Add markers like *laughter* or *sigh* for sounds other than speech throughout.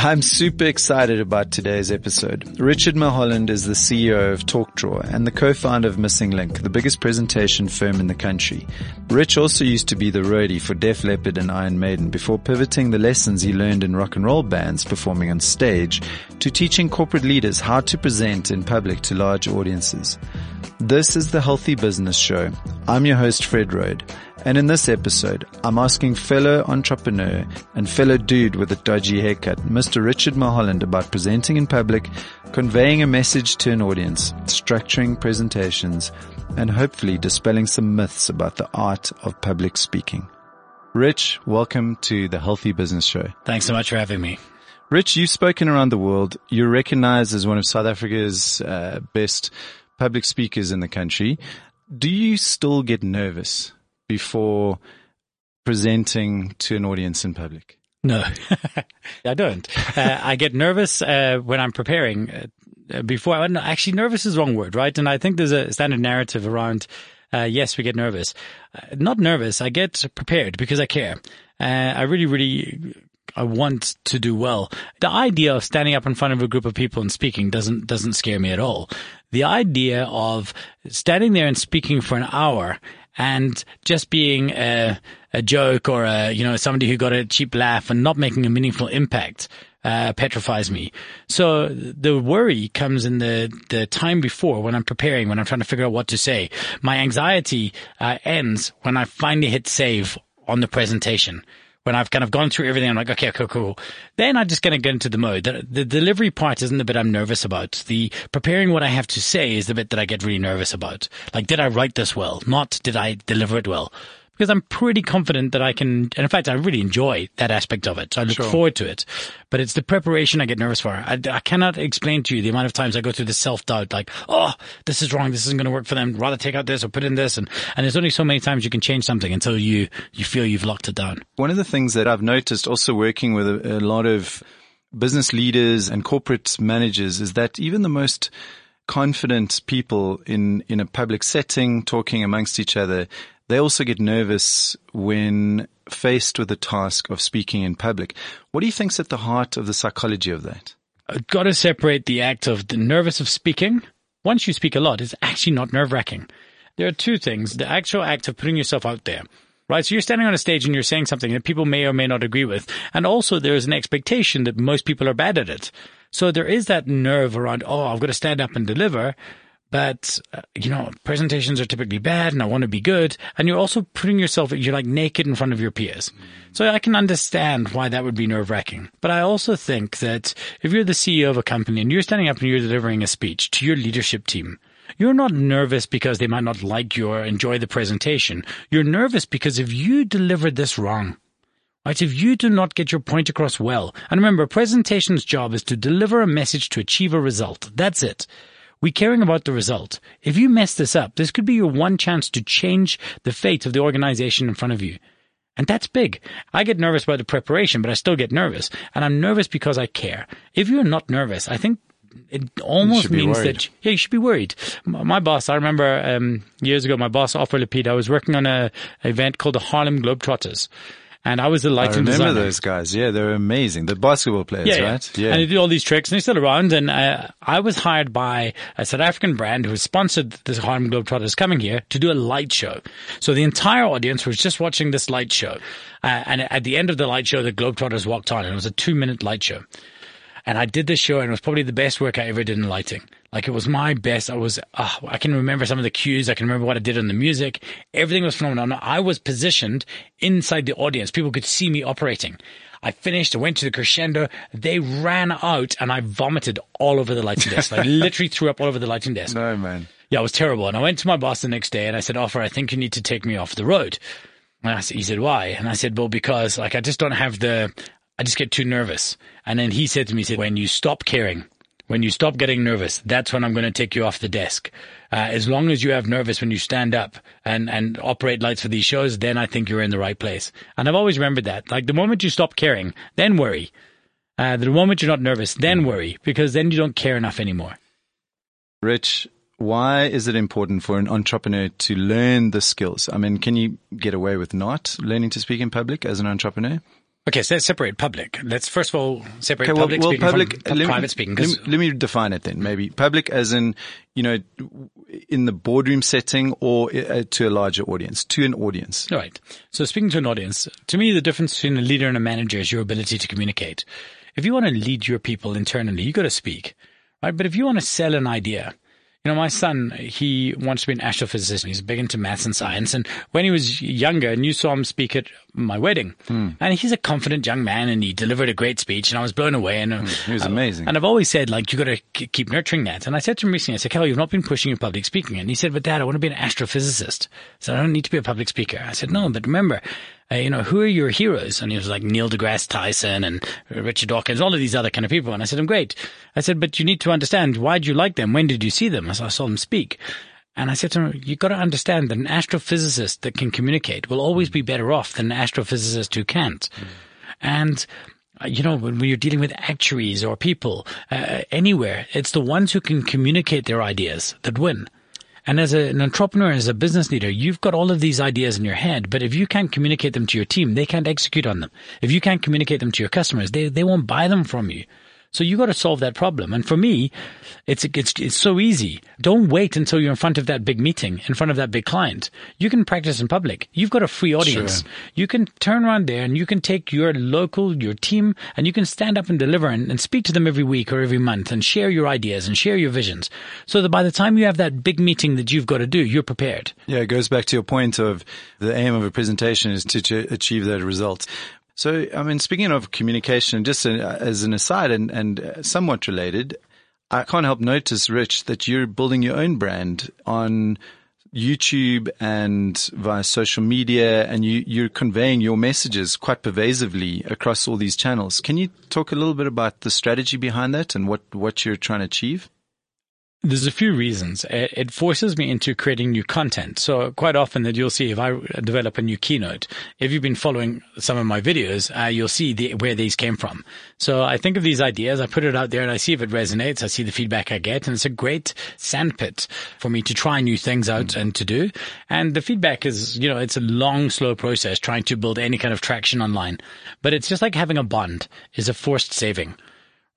I'm super excited about today's episode. Richard Mulholland is the CEO of TalkDraw and the co-founder of Missing Link, the biggest presentation firm in the country. Rich also used to be the roadie for Def Leppard and Iron Maiden before pivoting the lessons he learned in rock and roll bands performing on stage to teaching corporate leaders how to present in public to large audiences. This is the Healthy Business Show. I'm your host, Fred Roed. And in this episode, I'm asking fellow entrepreneur and fellow dude with a dodgy haircut, Mr. Richard Mulholland, about presenting in public, conveying a message to an audience, structuring presentations, and hopefully dispelling some myths about the art of public speaking. Rich, welcome to the Healthy Business Show. Thanks so much for having me. Rich, you've spoken around the world. You're recognized as one of South Africa's uh, best public speakers in the country. Do you still get nervous before presenting to an audience in public? No, *laughs* I don't. Uh, I get nervous uh, when I'm preparing. Uh, before, actually, nervous is the wrong word, right? And I think there's a standard narrative around. Uh, yes, we get nervous. Uh, not nervous. I get prepared because I care. Uh, I really, really I want to do well. The idea of standing up in front of a group of people and speaking doesn't doesn't scare me at all. The idea of standing there and speaking for an hour and just being a, a joke or a, you know, somebody who got a cheap laugh and not making a meaningful impact, uh, petrifies me. So the worry comes in the, the time before when I'm preparing, when I'm trying to figure out what to say. My anxiety, uh, ends when I finally hit save on the presentation when I've kind of gone through everything, I'm like, okay, cool, cool. Then I'm just going to get into the mode. The, the, delivery part isn't the bit I'm nervous about. The preparing what I have to say is the bit that I get really nervous about. Like, did I write this well? Not did I deliver it well? Because I'm pretty confident that I can, and in fact, I really enjoy that aspect of it. So I look sure. forward to it, but it's the preparation I get nervous for. I, I cannot explain to you the amount of times I go through the self doubt, like, oh, this is wrong. This isn't going to work for them. Rather take out this or put in this. And, and there's only so many times you can change something until you, you feel you've locked it down. One of the things that I've noticed also working with a, a lot of business leaders and corporate managers is that even the most confident people in, in a public setting talking amongst each other, they also get nervous when faced with the task of speaking in public. What do you think's at the heart of the psychology of that? I've got to separate the act of the nervous of speaking. Once you speak a lot, it's actually not nerve wracking. There are two things. The actual act of putting yourself out there right? So you're standing on a stage and you're saying something that people may or may not agree with. And also there is an expectation that most people are bad at it. So there is that nerve around, oh, I've got to stand up and deliver. But, uh, you know, presentations are typically bad and I want to be good. And you're also putting yourself, you're like naked in front of your peers. So I can understand why that would be nerve wracking. But I also think that if you're the CEO of a company and you're standing up and you're delivering a speech to your leadership team, you're not nervous because they might not like you or enjoy the presentation. You're nervous because if you deliver this wrong, right, if you do not get your point across well, and remember, a presentation's job is to deliver a message to achieve a result. That's it. We caring about the result. If you mess this up, this could be your one chance to change the fate of the organization in front of you. And that's big. I get nervous about the preparation, but I still get nervous. And I'm nervous because I care. If you're not nervous, I think it almost means that yeah, you should be worried. My boss, I remember um, years ago, my boss, Offer Lapid, I was working on a event called the Harlem Globetrotters, and I was a lighting designer. I remember those guys. Yeah, they were amazing. The basketball players, yeah, right? Yeah. And they do all these tricks and they're still around. And uh, I was hired by a South African brand who sponsored the Harlem Globetrotters coming here to do a light show. So the entire audience was just watching this light show. Uh, and at the end of the light show, the Globetrotters walked on and it was a two minute light show. And I did this show and it was probably the best work I ever did in lighting. Like it was my best. I was, uh, I can remember some of the cues. I can remember what I did on the music. Everything was phenomenal. I was positioned inside the audience. People could see me operating. I finished, I went to the crescendo. They ran out and I vomited all over the lighting desk. I *laughs* literally threw up all over the lighting desk. No, man. Yeah, it was terrible. And I went to my boss the next day and I said, Offer, I think you need to take me off the road. And I said, he said, why? And I said, well, because like I just don't have the, I just get too nervous. And then he said to me, he said, when you stop caring, when you stop getting nervous, that's when I'm going to take you off the desk. Uh, as long as you have nervous when you stand up and, and operate lights for these shows, then I think you're in the right place. And I've always remembered that. Like the moment you stop caring, then worry. Uh, the moment you're not nervous, then worry because then you don't care enough anymore. Rich, why is it important for an entrepreneur to learn the skills? I mean, can you get away with not learning to speak in public as an entrepreneur? Okay, so let's separate public. Let's first of all separate Okay, well, public well, speaking public, from let me- private speaking. Let me, let me define it then. Maybe public as in, you know, in the boardroom setting or uh, to a larger audience, to an audience. All right. So speaking to an audience, to me, the difference between a leader and a manager is your ability to communicate. If you want to lead your people internally, you got to speak, right? But if you want to sell an idea, you know, my son, he wants to be an astrophysicist. He's big into maths and science. And when he was younger, and you saw him speak at my wedding, Hmm. and he's a confident young man, and he delivered a great speech, and I was blown away. And uh, He was amazing. and I've always said, like, you've got to keep nurturing that. And I said to him recently, I said, Cal, you've not been pushing your public speaking. And he said, but dad, I want to be an astrophysicist. Said, I don't need to be a public speaker. I said, no, but remember, uh, you know, who are your heroes? And he was like Neil deGrasse Tyson and Richard Dawkins, all of these other kind of people. And I said, I'm great. I said, but you need to understand, why do you like them? When did you see them? I said, I saw them speak. And I said to him, you've got to understand that an astrophysicist that can communicate will always be better off than an astrophysicist who can't. And uh, you know, when you're dealing with actuaries or people uh, anywhere, it's the ones who can communicate their ideas that win. And as a, an entrepreneur, as a business leader, you've got all of these ideas in your head, but if you can't communicate them to your team, they can't execute on them. If you can't communicate them to your customers, they, they won't buy them from you. So you got to solve that problem. And for me, it's, it's, it's so easy. Don't wait until you're in front of that big meeting, in front of that big client. You can practice in public. You've got a free audience. Sure. You can turn around there and you can take your local, your team, and you can stand up and deliver and, and speak to them every week or every month and share your ideas and share your visions so that by the time you have that big meeting that you've got to do, you're prepared. Yeah, it goes back to your point of the aim of a presentation is to, ch- achieve that result. So, I mean, speaking of communication, just uh, as an aside and, and uh, somewhat related, I can't help notice, Rich, that you're building your own brand on YouTube and via social media and you, you're conveying your messages quite pervasively across all these channels. Can you talk a little bit about the strategy behind that and what, what you're trying to achieve? There's a few reasons. It forces me into creating new content. So quite often that you'll see if I develop a new keynote, if you've been following some of my videos, uh, you'll see the, where these came from. So I think of these ideas, I put it out there and I see if it resonates. I see the feedback I get and it's a great sandpit for me to try new things out and to do. And the feedback is, you know, it's a long, slow process trying to build any kind of traction online, but it's just like having a bond is a forced saving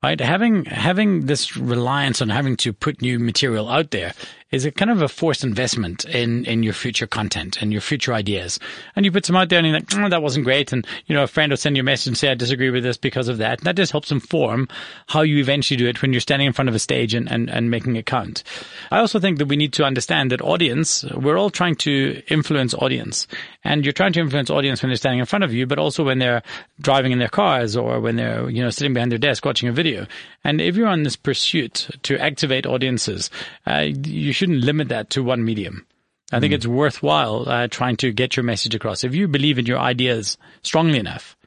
right? Having having this reliance on having to put new material out there is a kind of a forced investment in in your future content and your future ideas. And you put some out there and you're like, oh, that wasn't great. And you know, a friend will send you a message and say, I disagree with this because of that. And that just helps inform how you eventually do it when you're standing in front of a stage and, and, and making it count. I also think that we need to understand that audience, we're all trying to influence audience. And you're trying to influence audience when they're standing in front of you, but also when they're driving in their cars or when they're, you know, sitting behind their desk watching a video. And if you're on this pursuit to activate audiences, uh, you shouldn't limit that to one medium. I think it's worthwhile uh, trying to get your message across. If you believe in your ideas strongly enough,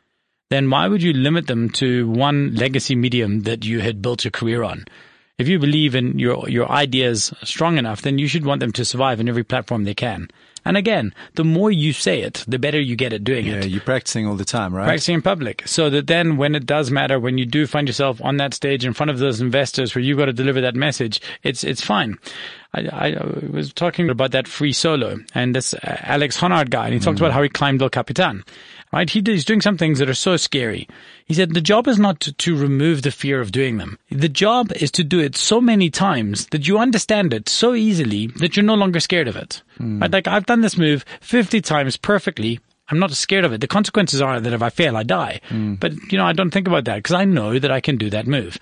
then why would you limit them to one legacy medium that you had built your career on? If you believe in your, your ideas strong enough, then you should want them to survive in every platform they can. And again, the more you say it, the better you get at doing Yeah, it. Yeah, you're practicing all the time, right? Practicing in public. So that then when it does matter, when you do find yourself on that stage in front of those investors where you've got to deliver that message, it's, it's fine. I, I was talking about that free solo and this uh, Alex Honnold guy, and he talked about how he climbed El Capitan. Right? He, he's doing some things that are so scary. He said the job is not to, to remove the fear of doing them. The job is to do it so many times that you understand it so easily that you're no longer scared of it. Right? Like I've done this move 50 times perfectly. I'm not scared of it. The consequences are that if I fail, I die. Hmm. But, you know, I don't think about that because I know that I can do that move.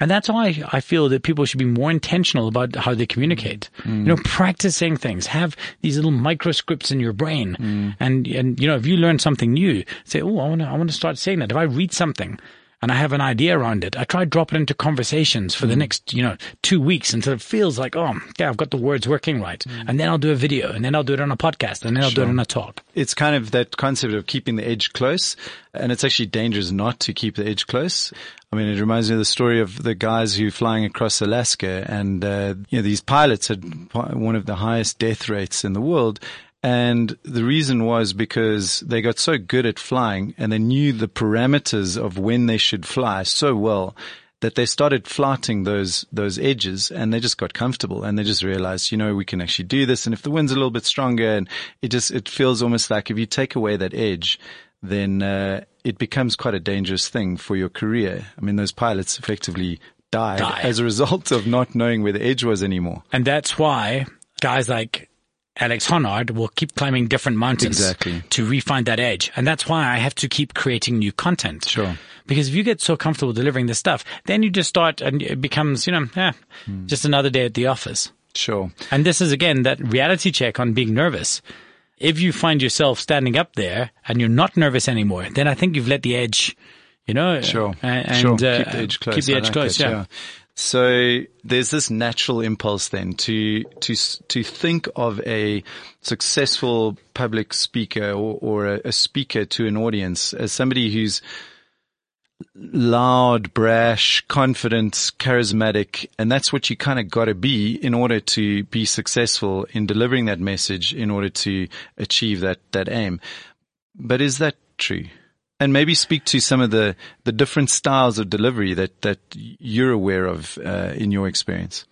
And that's why I feel that people should be more intentional about how they communicate. Hmm. Hmm. You know, practicing things. Have these little micro scripts in your brain. And, and, you know, if you learn something new, say, oh, I want to, I want to start saying that. If I read something and I have an idea around it, I try drop it into conversations for the next, you know, two weeks until it feels like, oh, yeah, I've got the words working right. And then I'll do a video and then I'll do it on a podcast and then I'll do it on a talk. it's kind of that concept of keeping the edge close, and it's actually dangerous not to keep the edge close. I mean, it reminds me of the story of the guys who flying across Alaska, and uh, you know these pilots had one of the highest death rates in the world. And the reason was because they got so good at flying and they knew the parameters of when they should fly so well that they started flouting those those edges and they just got comfortable and they just realized, you know, we can actually do this. And if the wind's a little bit stronger, and it just it feels almost like if you take away that edge, then uh, it becomes quite a dangerous thing for your career. I mean, those pilots effectively died Die. as a result of not knowing where the edge was anymore. And that's why guys like Alex Honnold will keep climbing different mountains Exactly. to refine that edge. And that's why I have to keep creating new content. Sure. Because if you get so comfortable delivering this stuff, then you just start and it becomes, you know, eh, Hmm. just another day at the office. Sure. And this is again that reality check on being nervous. If you find yourself standing up there and you're not nervous anymore, then I think you've let the edge, you know, Sure. and, sure. uh, keep the edge close. Keep the edge like close. that, yeah. So there's this natural impulse then to to to think of a successful public speaker or, or a, a speaker to an audience as somebody who's loud, brash, confident, charismatic, and that's what you kind of got to be in order to be successful in delivering that message in order to achieve that that aim. But is that true? And maybe speak to some of the, the different styles of delivery that, that you're aware of uh, in your experience.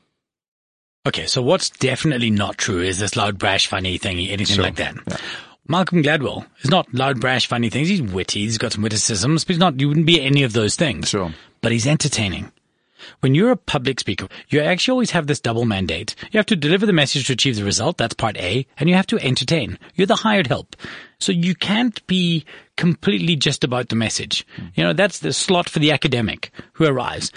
Okay, so what's definitely not true is this loud, brash, funny thing, anything Sure. like that. Malcolm Gladwell is not loud, brash, funny things. He's witty. He's got some witticisms, but he's not, you wouldn't be any of those things. Sure. But he's entertaining. When you're a public speaker, you actually always have this double mandate. You have to deliver the message to achieve the result. That's part A. And you have to entertain. You're the hired help. So you can't be completely just about the message. You know, that's the slot for the academic who arrives.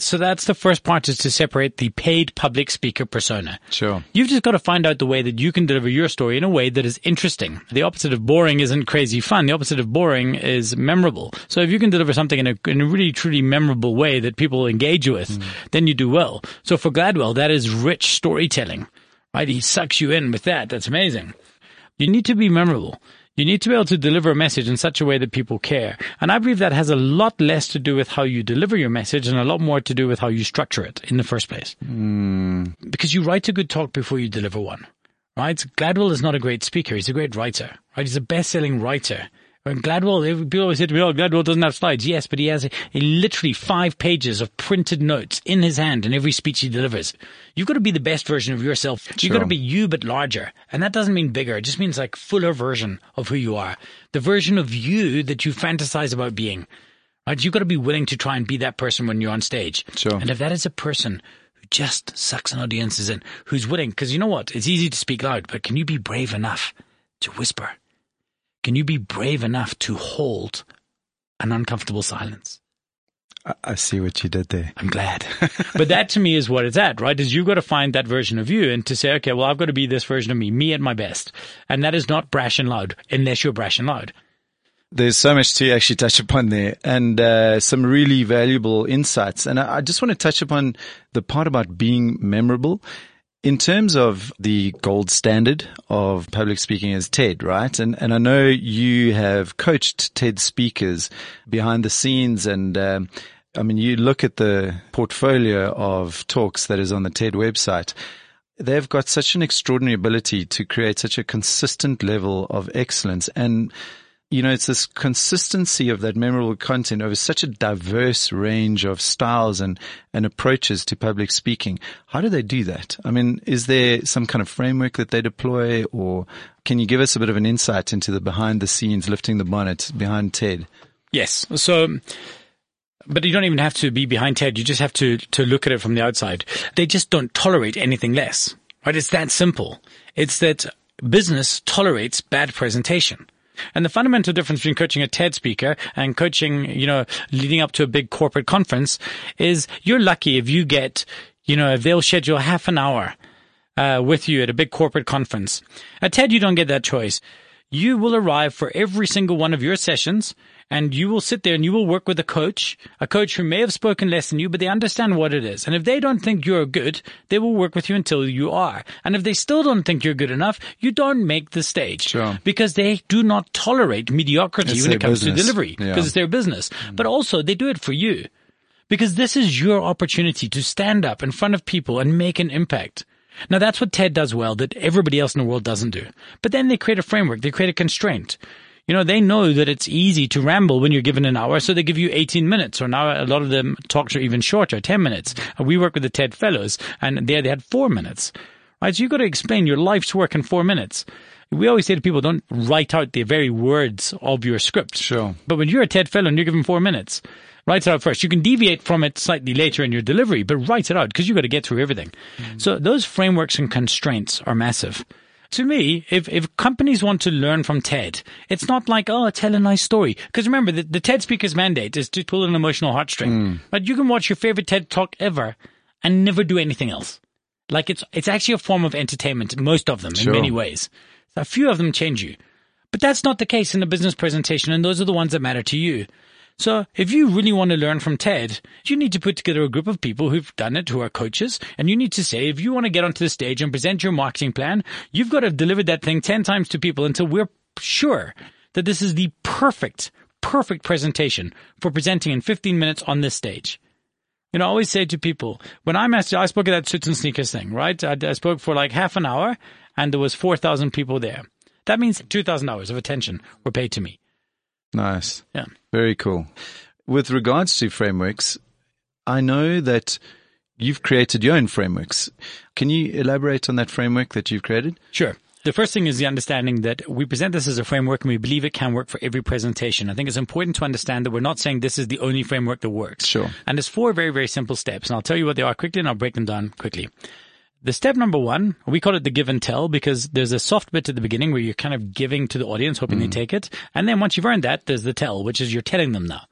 So that's the first part is to separate the paid public speaker persona. Sure. You've just got to find out the way that you can deliver your story in a way that is interesting. The opposite of boring isn't crazy fun. The opposite of boring is memorable. So if you can deliver something in a, in a really truly memorable way that people engage with, hmm. then you do well. So for Gladwell, that is rich storytelling, right? He sucks you in with that. That's amazing. You need to be memorable. You need to be able to deliver a message in such a way that people care. And I believe that has a lot less to do with how you deliver your message and a lot more to do with how you structure it in the first place. Hmm. Because you write a good talk before you deliver one, right? Gladwell is not a great speaker. He's a great writer, right? He's a best-selling writer. And Gladwell, people always say to me, oh, Gladwell doesn't have slides. Yes, but he has a, a literally five pages of printed notes in his hand in every speech he delivers. You've got to be the best version of yourself. You've got to be you, but larger. And that doesn't mean bigger. It just means like fuller version of who you are. The version of you that you fantasize about being. Right? You've got to be willing to try and be that person when you're on stage. Sure. And if that is a person who just sucks an audiences in, who's willing, because you know what? It's easy to speak loud, but can you be brave enough to whisper? Can you be brave enough to hold an uncomfortable silence? I, see what you did there. I'm glad. *laughs* but that to me is what it's at, right? Is you've got to find that version of you and to say, okay, well, I've got to be this version of me, me at my best. And that is not brash and loud, unless you're brash and loud. There's so much to actually touch upon there and uh, some really valuable insights. And I, I just want to touch upon the part about being memorable. In terms of the gold standard of public speaking is TED, right? And, and I know you have coached TED speakers behind the scenes and, um, I mean, you look at the portfolio of talks that is on the TED website. They've got such an extraordinary ability to create such a consistent level of excellence and you know, it's this consistency of that memorable content over such a diverse range of styles and, and approaches to public speaking. How do they do that? I mean, is there some kind of framework that they deploy or can you give us a bit of an insight into the behind the scenes, lifting the bonnet behind TED? Yes. So, but you don't even have to be behind TED. You just have to, to look at it from the outside. They just don't tolerate anything less, right? It's that simple. It's that business tolerates bad presentation. And the fundamental difference between coaching a TED speaker and coaching, you know, leading up to a big corporate conference is you're lucky if you get, you know, if they'll schedule half an hour uh, with you at a big corporate conference. At TED, you don't get that choice. You will arrive for every single one of your sessions and you will sit there and you will work with a coach, a coach who may have spoken less than you, but they understand what it is. And if they don't think you're good, they will work with you until you are. And if they still don't think you're good enough, you don't make the stage. Sure. Because they do not tolerate mediocrity It's when it comes business. to delivery. Yeah. Because it's their business. Mm. But also they do it for you. Because this is your opportunity to stand up in front of people and make an impact. Now that's what TED does well that everybody else in the world doesn't do. But then they create a framework, they create a constraint. You know, they know that it's easy to ramble when you're given an hour, so they give you 18 minutes, or now a lot of them talks are even shorter, 10 minutes. We work with the TED fellows, and there they had four minutes. Right? So you've got to explain your life's work in four minutes. we always say to people, don't write out the very words of your script. Sure. But when you're a TED fellow and you're given four minutes, write it out first. You can deviate from it slightly later in your delivery, but write it out because you've got to get through everything. Mm. So those frameworks and constraints are massive. To me, if, if companies want to learn from TED, it's not like, oh, tell a nice story. Because remember, the, the TED speaker's mandate is to pull an emotional heartstring. Mm. But you can watch your favorite TED talk ever and never do anything else. Like it's, it's actually a form of entertainment, most of them sure. in many ways. A few of them change you. But that's not the case in a business presentation, and those are the ones that matter to you. So if you really want to learn from TED, you need to put together a group of people who've done it, who are coaches, and you need to say, if you want to get onto the stage and present your marketing plan, you've got to deliver that thing 10 times to people until we're sure that this is the perfect, perfect presentation for presenting in 15 minutes on this stage. You know, I always say to people, when I'm asked, I spoke at that suits and sneakers thing, right? I, I spoke for like half an hour and there was 4,000 people there. That means 2,000 hours of attention were paid to me. Nice. Yeah. Very cool. With regards to frameworks, I know that you've created your own frameworks. Can you elaborate on that framework that you've created? Sure. The first thing is the understanding that we present this as a framework and we believe it can work for every presentation. I think it's important to understand that we're not saying this is the only framework that works. Sure. And there's four very, very simple steps. And I'll tell you what they are quickly and I'll break them down quickly. The step number one, we call it the give and tell because there's a soft bit at the beginning where you're kind of giving to the audience, hoping mm. they take it. And then once you've earned that, there's the tell, which is you're telling them now.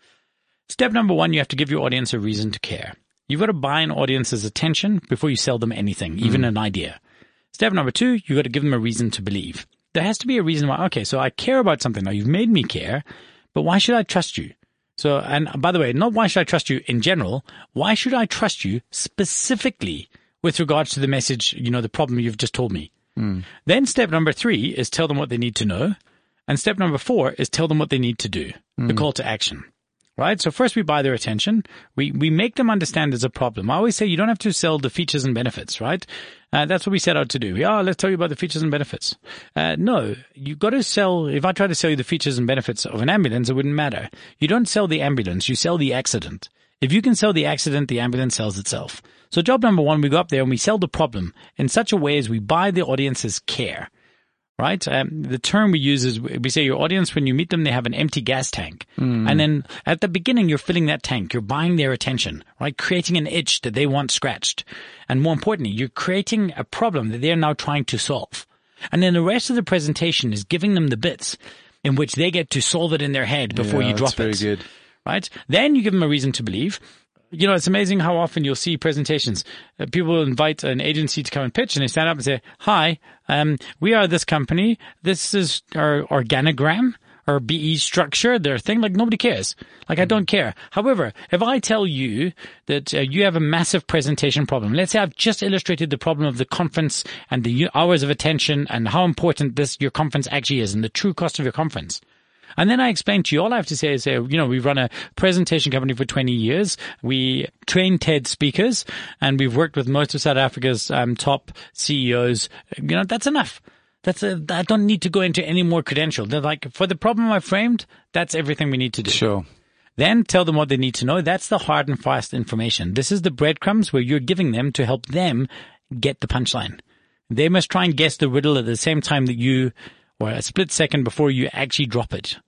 Step number one, you have to give your audience a reason to care. You've got to buy an audience's attention before you sell them anything, mm. even an idea. Step number two, you've got to give them a reason to believe. There has to be a reason why, okay, so I care about something. Now you've made me care, but why should I trust you? So, and by the way, not why should I trust you in general? Why should I trust you specifically with regards to the message, you know, the problem you've just told me. Mm. Then step number three is tell them what they need to know. And step number four is tell them what they need to do, mm. the call to action. Right? So first we buy their attention. We, we make them understand there's a problem. I always say you don't have to sell the features and benefits, right? Uh, that's what we set out to do. Yeah, let's tell you about the features and benefits. Uh, no, you've got to sell, if I try to sell you the features and benefits of an ambulance, it wouldn't matter. You don't sell the ambulance, you sell the accident. If you can sell the accident, the ambulance sells itself. So job number one, we go up there and we sell the problem in such a way as we buy the audience's care. Right? Um, the term we use is we say your audience, when you meet them, they have an empty gas tank. Mm. And then at the beginning, you're filling that tank. You're buying their attention, right? Creating an itch that they want scratched. And more importantly, you're creating a problem that they're now trying to solve. And then the rest of the presentation is giving them the bits in which they get to solve it in their head before yeah, you drop very it. Good right? Then you give them a reason to believe. You know, it's amazing how often you'll see presentations. Uh, people will invite an agency to come and pitch and they stand up and say, hi, um, we are this company. This is our organogram or BEE structure, their thing. Like nobody cares. Like I don't care. However, if I tell you that uh, you have a massive presentation problem, let's say I've just illustrated the problem of the conference and the hours of attention and how important this your conference actually is and the true cost of your conference. And then I explained to you, all I have to say is, uh, you know, we've run a presentation company for 20 years. We train TED speakers and we've worked with most of South Africa's um, top CEOs. You know, that's enough. That's a, I don't need to go into any more credential. They're like, for the problem I framed, that's everything we need to do. Sure. Then tell them what they need to know. That's the hard and fast information. This is the breadcrumbs where you're giving them to help them get the punchline. They must try and guess the riddle at the same time that you, or a split second before you actually drop it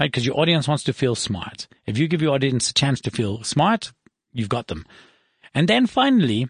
right? Because your audience wants to feel smart. If you give your audience a chance to feel smart, you've got them. And then finally,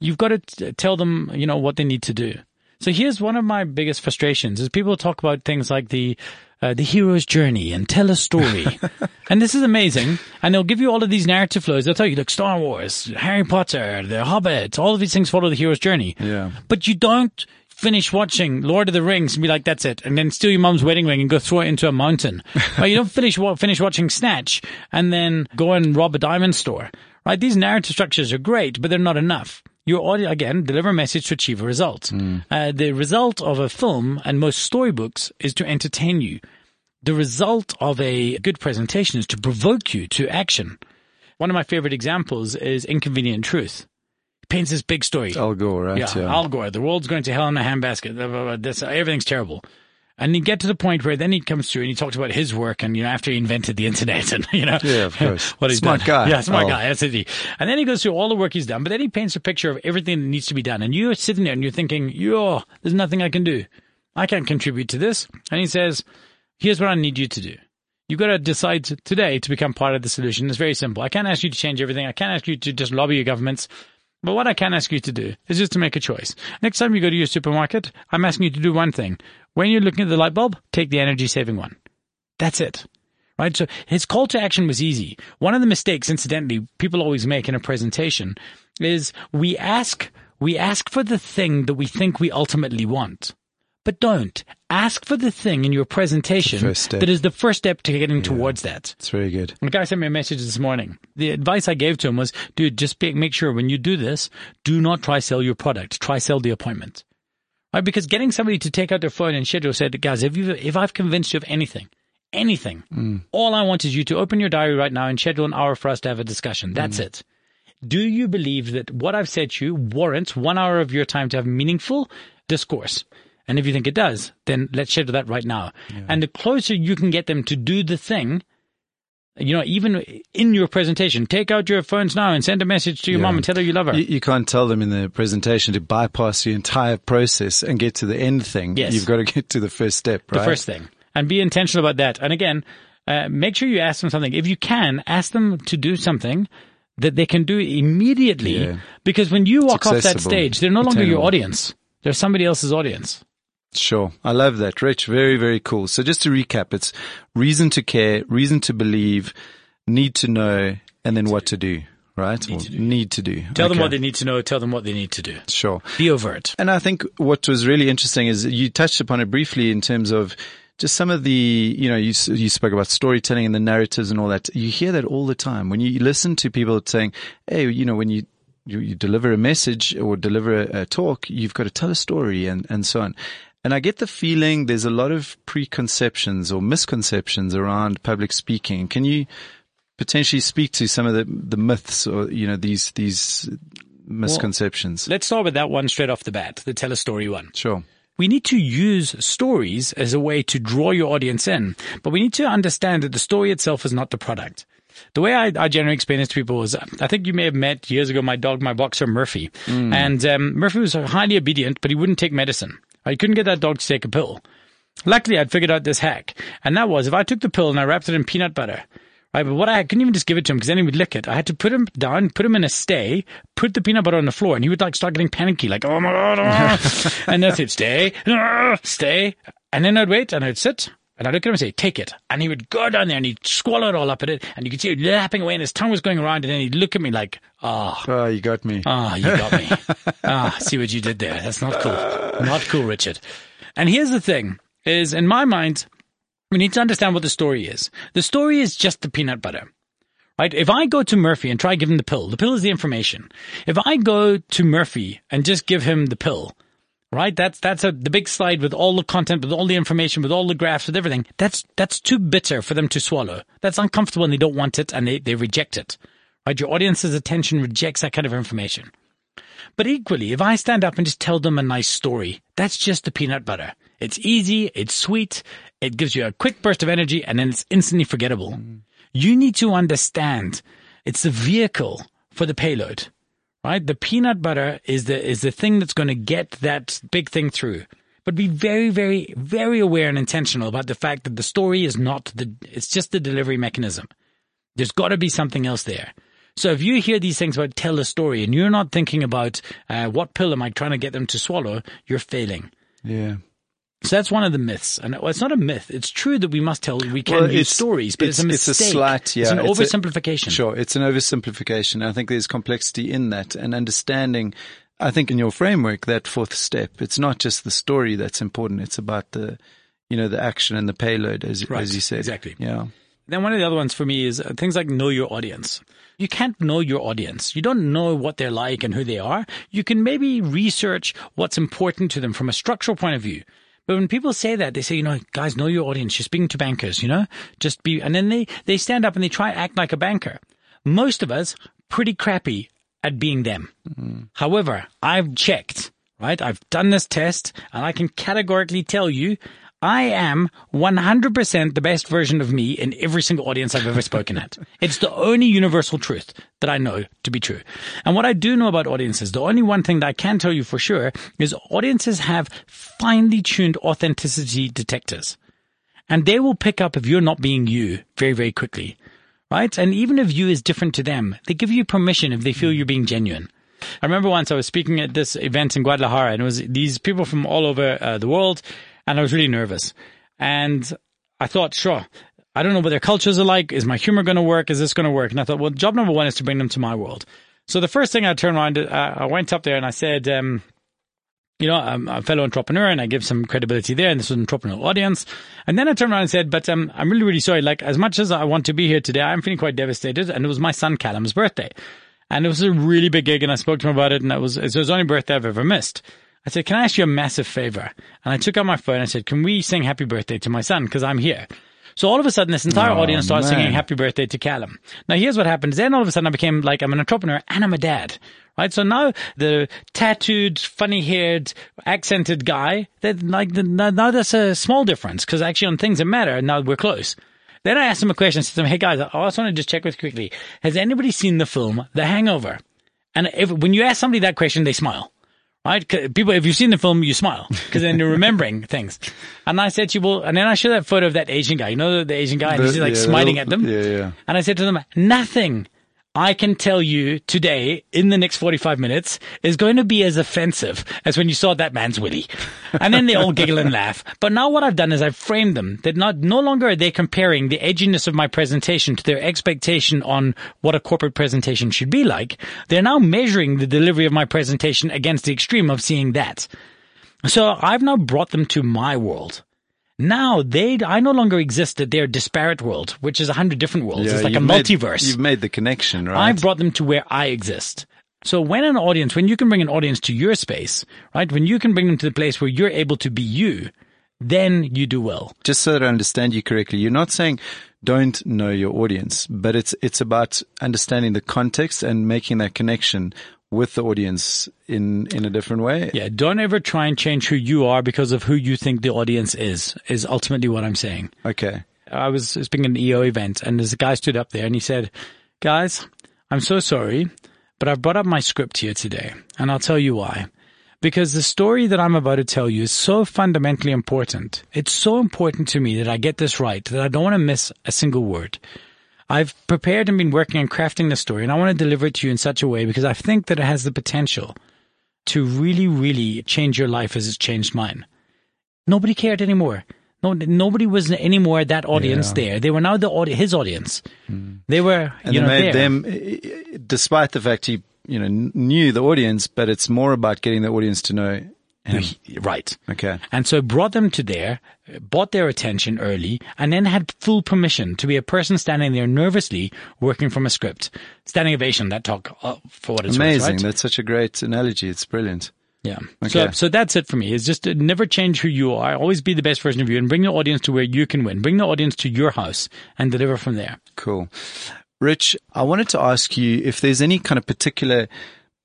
you've got to t- tell them, you know, what they need to do. So here's one of my biggest frustrations is people talk about things like the, uh, the hero's journey and tell a story. *laughs* and this is amazing. And they'll give you all of these narrative flows. They'll tell you, look, Star Wars, Harry Potter, The Hobbit, all of these things follow the hero's journey. Yeah. But you don't finish watching Lord of the Rings and be like, that's it, and then steal your mom's wedding ring and go throw it into a mountain. *laughs* right? You don't finish finish watching Snatch and then go and rob a diamond store. Right? These narrative structures are great, but they're not enough. Your audio again deliver a message to achieve a result. Mm. Uh, the result of a film and most storybooks is to entertain you. The result of a good presentation is to provoke you to action. One of my favorite examples is Inconvenient Truth paints this big story. It's Al Gore, right? Yeah, yeah, Al Gore. The world's going to hell in a handbasket. Everything's terrible. And you get to the point where then he comes through and he talks about his work and, you know, after he invented the internet *laughs* and, you know. Yeah, of course. *laughs* what he's smart done. guy. Yeah, smart oh. guy. That's it. And then he goes through all the work he's done, but then he paints a picture of everything that needs to be done. And you're sitting there and you're thinking, yo, there's nothing I can do. I can't contribute to this. And he says, here's what I need you to do. You've got to decide today to become part of the solution. It's very simple. I can't ask you to change everything. I can't ask you to just lobby your governments. But what I can ask you to do is just to make a choice. Next time you go to your supermarket, I'm asking you to do one thing. When you're looking at the light bulb, take the energy saving one. That's it. Right? So his call to action was easy. One of the mistakes, incidentally, people always make in a presentation is we ask, we ask for the thing that we think we ultimately want. But don't. Ask for the thing in your presentation that is the first step to getting yeah, towards that. It's very good. The guy sent me a message this morning. The advice I gave to him was, dude, just make sure when you do this, do not try sell your product. Try sell the appointment. Right? Because getting somebody to take out their phone and schedule said, guys, if you if I've convinced you of anything, anything, mm. all I want is you to open your diary right now and schedule an hour for us to have a discussion. That's mm. it. Do you believe that what I've said to you warrants one hour of your time to have meaningful discourse? And if you think it does, then let's schedule that right now. Yeah. And the closer you can get them to do the thing, you know, even in your presentation, take out your phones now and send a message to your yeah. mom and tell her you love her. You, you, can't tell them in the presentation to bypass the entire process and get to the end thing. Yes. You've got to get to the first step, right? The first thing. And be intentional about that. And again, uh, make sure you ask them something. If you can, ask them to do something that they can do immediately. Yeah. Because when you walk off that stage, they're no longer your audience. They're somebody else's audience. Sure. I love that. Rich, very, very cool. So just to recap, it's reason to care, reason to believe, need to know, and then what to do. Right? Need, to do. need to do. Tell okay. them what they need to know. Tell them what they need to do. Sure. Be overt. And I think what was really interesting is you touched upon it briefly in terms of just some of the, you know, you, you spoke about storytelling and the narratives and all that. You hear that all the time when you listen to people saying, Hey, you know, when you, you, you deliver a message or deliver a, a, talk, you've got to tell a story and, and so on. And I get the feeling there's a lot of preconceptions or misconceptions around public speaking. Can you potentially speak to some of the, the myths or, you know, these, these misconceptions? Well, let's start with that one straight off the bat, the tell a story one. Sure. We need to use stories as a way to draw your audience in, but we need to understand that the story itself is not the product. The way I, I generally explain this to people is, I think you may have met years ago my dog, my boxer Murphy, mm. and um, Murphy was highly obedient, but he wouldn't take medicine. I couldn't get that dog to take a pill. Luckily, I'd figured out this hack, and that was if I took the pill and I wrapped it in peanut butter, right? But what I, I couldn't even just give it to him because then he would lick it. I had to put him down, put him in a stay, put the peanut butter on the floor, and he would like start getting panicky, like, oh my god, oh. *laughs* and that's it, stay, *laughs* stay, and then I'd wait and I'd sit. And I'd look at him and say, take it. And he would go down there and he'd swallow it all up at it. And you could see him lapping away and his tongue was going around. And then he'd look at me like, ah. Oh, oh you got me. Ah, oh, you got me. *laughs* ah, see what you did there. That's not cool. Not cool, Richard. And here's the thing is in my mind, we need to understand what the story is. The story is just the peanut butter. Right? If I go to Murphy and try give him the pill, the pill is the information. If I go to Murphy and just give him the pill, right? That's that's a the big slide with all the content, with all the information, with all the graphs, with everything. That's that's too bitter for them to swallow. That's uncomfortable and they don't want it and they, they reject it. Right? Your audience's attention rejects that kind of information. But equally, if I stand up and just tell them a nice story, that's just the peanut butter. It's easy, it's sweet, it gives you a quick burst of energy, and then it's instantly forgettable. Mm. You need to understand it's the vehicle for the payload right? The peanut butter is the, is the thing that's going to get that big thing through. But be very, very, very aware and intentional about the fact that the story is not the, it's just the delivery mechanism. There's got to be something else there. So if you hear these things about tell a story and you're not thinking about uh, what pill am I trying to get them to swallow, you're failing. Yeah. So that's one of the myths, and it's not a myth. It's true that we must tell, we can well, use stories, but it's, it's, a mistake. It's a slight, yeah. It's an it's oversimplification. A, sure, it's an oversimplification. I think there's complexity in that, and understanding. I think in your framework, that fourth step, it's not just the story that's important. It's about the, you know, the action and the payload, as right. as you said. Exactly. Yeah. Then one of the other ones for me is uh, things like know your audience. You can't know your audience. You don't know what they're like and who they are. You can maybe research what's important to them from a structural point of view. But when people say that, they say, you know, guys, know your audience. You're speaking to bankers, you know, just be, and then they, they stand up and they try to act like a banker. Most of us pretty crappy at being them. Mm-hmm. However, I've checked, right? I've done this test and I can categorically tell you I am 100% the best version of me in every single audience I've ever spoken at. It's the only universal truth that I know to be true. And what I do know about audiences, the only one thing that I can tell you for sure is audiences have finely tuned authenticity detectors. And they will pick up if you're not being you very, very quickly. Right? And even if you is different to them, they give you permission if they feel you're being genuine. I remember once I was speaking at this event in Guadalajara and it was these people from all over uh, the world and I was really nervous. And I thought, sure, I don't know what their cultures are like. Is my humor going to work? Is this going to work? And I thought, well, job number one is to bring them to my world. So the first thing I turned around, uh, I went up there and I said, um, you know, I'm a fellow entrepreneur and I give some credibility there. And this was an entrepreneurial audience. And then I turned around and said, but um, I'm really, really sorry. Like, as much as I want to be here today, I'm feeling quite devastated. And it was my son Callum's birthday. And it was a really big gig. And I spoke to him about it. And it was, it was only birthday I've ever missed. I said, can I ask you a massive favor? And I took out my phone and I said, can we sing happy birthday to my son? Cause I'm here. So all of a sudden, this entire Oh, audience started man. singing happy birthday to Callum. Now here's what happened. Then all of a sudden I became like, I'm an entrepreneur and I'm a dad. Right? So now the tattooed, funny haired, accented guy, that like, the, now now that's a small difference because actually on things that matter, now we're close. Then I asked him a question. I said to him, hey guys, I also want to just check with you quickly. Has anybody seen the film The Hangover? And if, when you ask somebody that question, they smile. Right? People, if you've seen the film, you smile because then you're remembering *laughs* things. And I said to you, well, and then I showed that photo of that Asian guy. You know, the, the Asian guy, and he's like yeah, smiling at them. yeah, yeah. And I said to them, nothing I can tell you today in the next 45 minutes is going to be as offensive as when you saw that man's willy. And then they all giggle and laugh. But now what I've done is I've framed them that not, no longer are they comparing the edginess of my presentation to their expectation on what a corporate presentation should be like. They're now measuring the delivery of my presentation against the extreme of seeing that. So I've now brought them to my world. Now they, I no longer exist at their disparate world, which is a hundred different worlds. it's like a made- multiverse. you've made the connection, right? I've brought them to where I exist. So when an audience, when you can bring an audience to your space, right? When you can bring them to the place where you're able to be you, then you do well. just so that I understand you correctly, you're not saying don't know your audience, but it's it's about understanding the context and making that connection with the audience in in a different way. Yeah. Don't ever try and change who you are because of who you think the audience is, is ultimately what I'm saying. Okay. I was speaking at an EO event and this guy stood up there and he said, guys, I'm so sorry, but I've brought up my script here today and I'll tell you why. Because the story that I'm about to tell you is so fundamentally important. It's so important to me that I get this right, that I don't want to miss a single word. I've prepared and been working on crafting the story and I want to deliver it to you in such a way because I think that it has the potential to really, really change your life as it's changed mine. Nobody cared anymore. No, nobody was anymore that audience Yeah. there. They were now the audi- his audience. Hmm. They were, And you know, made there. them, despite the fact he you know knew the audience, but it's more about getting the audience to know him. right. Okay. And so brought them to there, bought their attention early, and then had full permission to be a person standing there nervously working from a script. Standing ovation, that talk, uh, for what it's Amazing. worth, right? That's such a great analogy. It's brilliant. Yeah. So, Okay. so that's it for me. Is just to never change who you are. Always be the best version of you and bring the audience to where you can win. Bring the audience to your house and deliver from there. Cool. Rich, I wanted to ask you if there's any kind of particular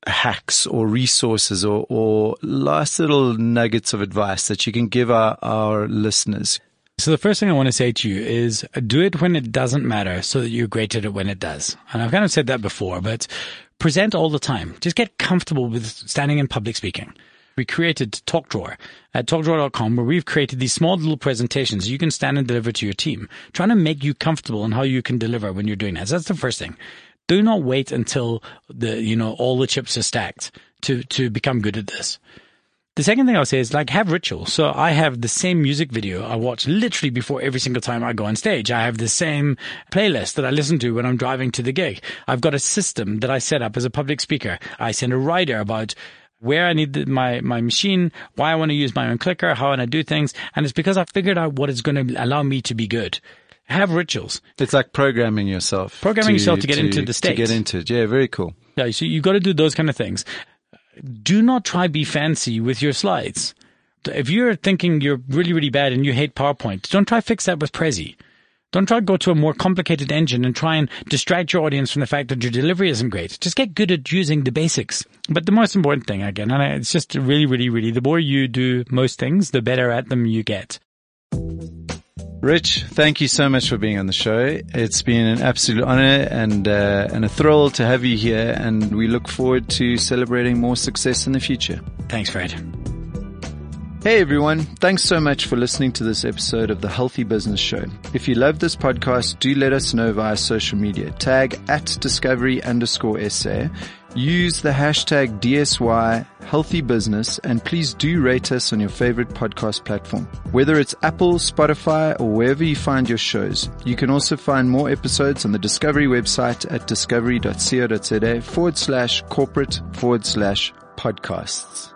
hacks or resources or, or last little nuggets of advice that you can give our, our listeners. So the first thing I want to say to you is do it when it doesn't matter so that you're great at it when it does. And I've kind of said that before, but present all the time. Just get comfortable with standing in public speaking. We created TalkDraw at talkdraw.com where we've created these small little presentations you can stand and deliver to your team, trying to make you comfortable in how you can deliver when you're doing that. So that's the first thing. Do not wait until the, you know, all the chips are stacked to, to become good at this. The second thing I'll say is like have rituals. So I have the same music video I watch literally before every single time I go on stage. I have the same playlist that I listen to when I'm driving to the gig. I've got a system that I set up as a public speaker. I send a rider about where I need the, my, my machine, why I want to use my own clicker, how I want to do things. And it's because I figured out what is going to allow me to be good. Have rituals. It's like programming yourself. Programming yourself to get into the state. To get into it. Yeah, very cool. Yeah, so you've got to do those kind of things. Do not try be fancy with your slides. If you're thinking you're really, really bad and you hate PowerPoint, don't try fix that with Prezi. Don't try to go to a more complicated engine and try and distract your audience from the fact that your delivery isn't great. Just get good at using the basics. But the most important thing, again, and it's just really, really, really, the more you do most things, the better at them you get. Rich, thank you so much for being on the show. It's been an absolute honor and uh, and a thrill to have you here, and we look forward to celebrating more success in the future. Thanks, Fred. Hey everyone, thanks so much for listening to this episode of the Healthy Business Show. If you love this podcast, do let us know via social media. Tag at discovery underscore SA. Use the hashtag DSY Healthy Business and please do rate us on your favorite podcast platform. Whether it's Apple, Spotify, or wherever you find your shows, you can also find more episodes on the Discovery website at discovery.co.za forward slash corporate forward slash podcasts.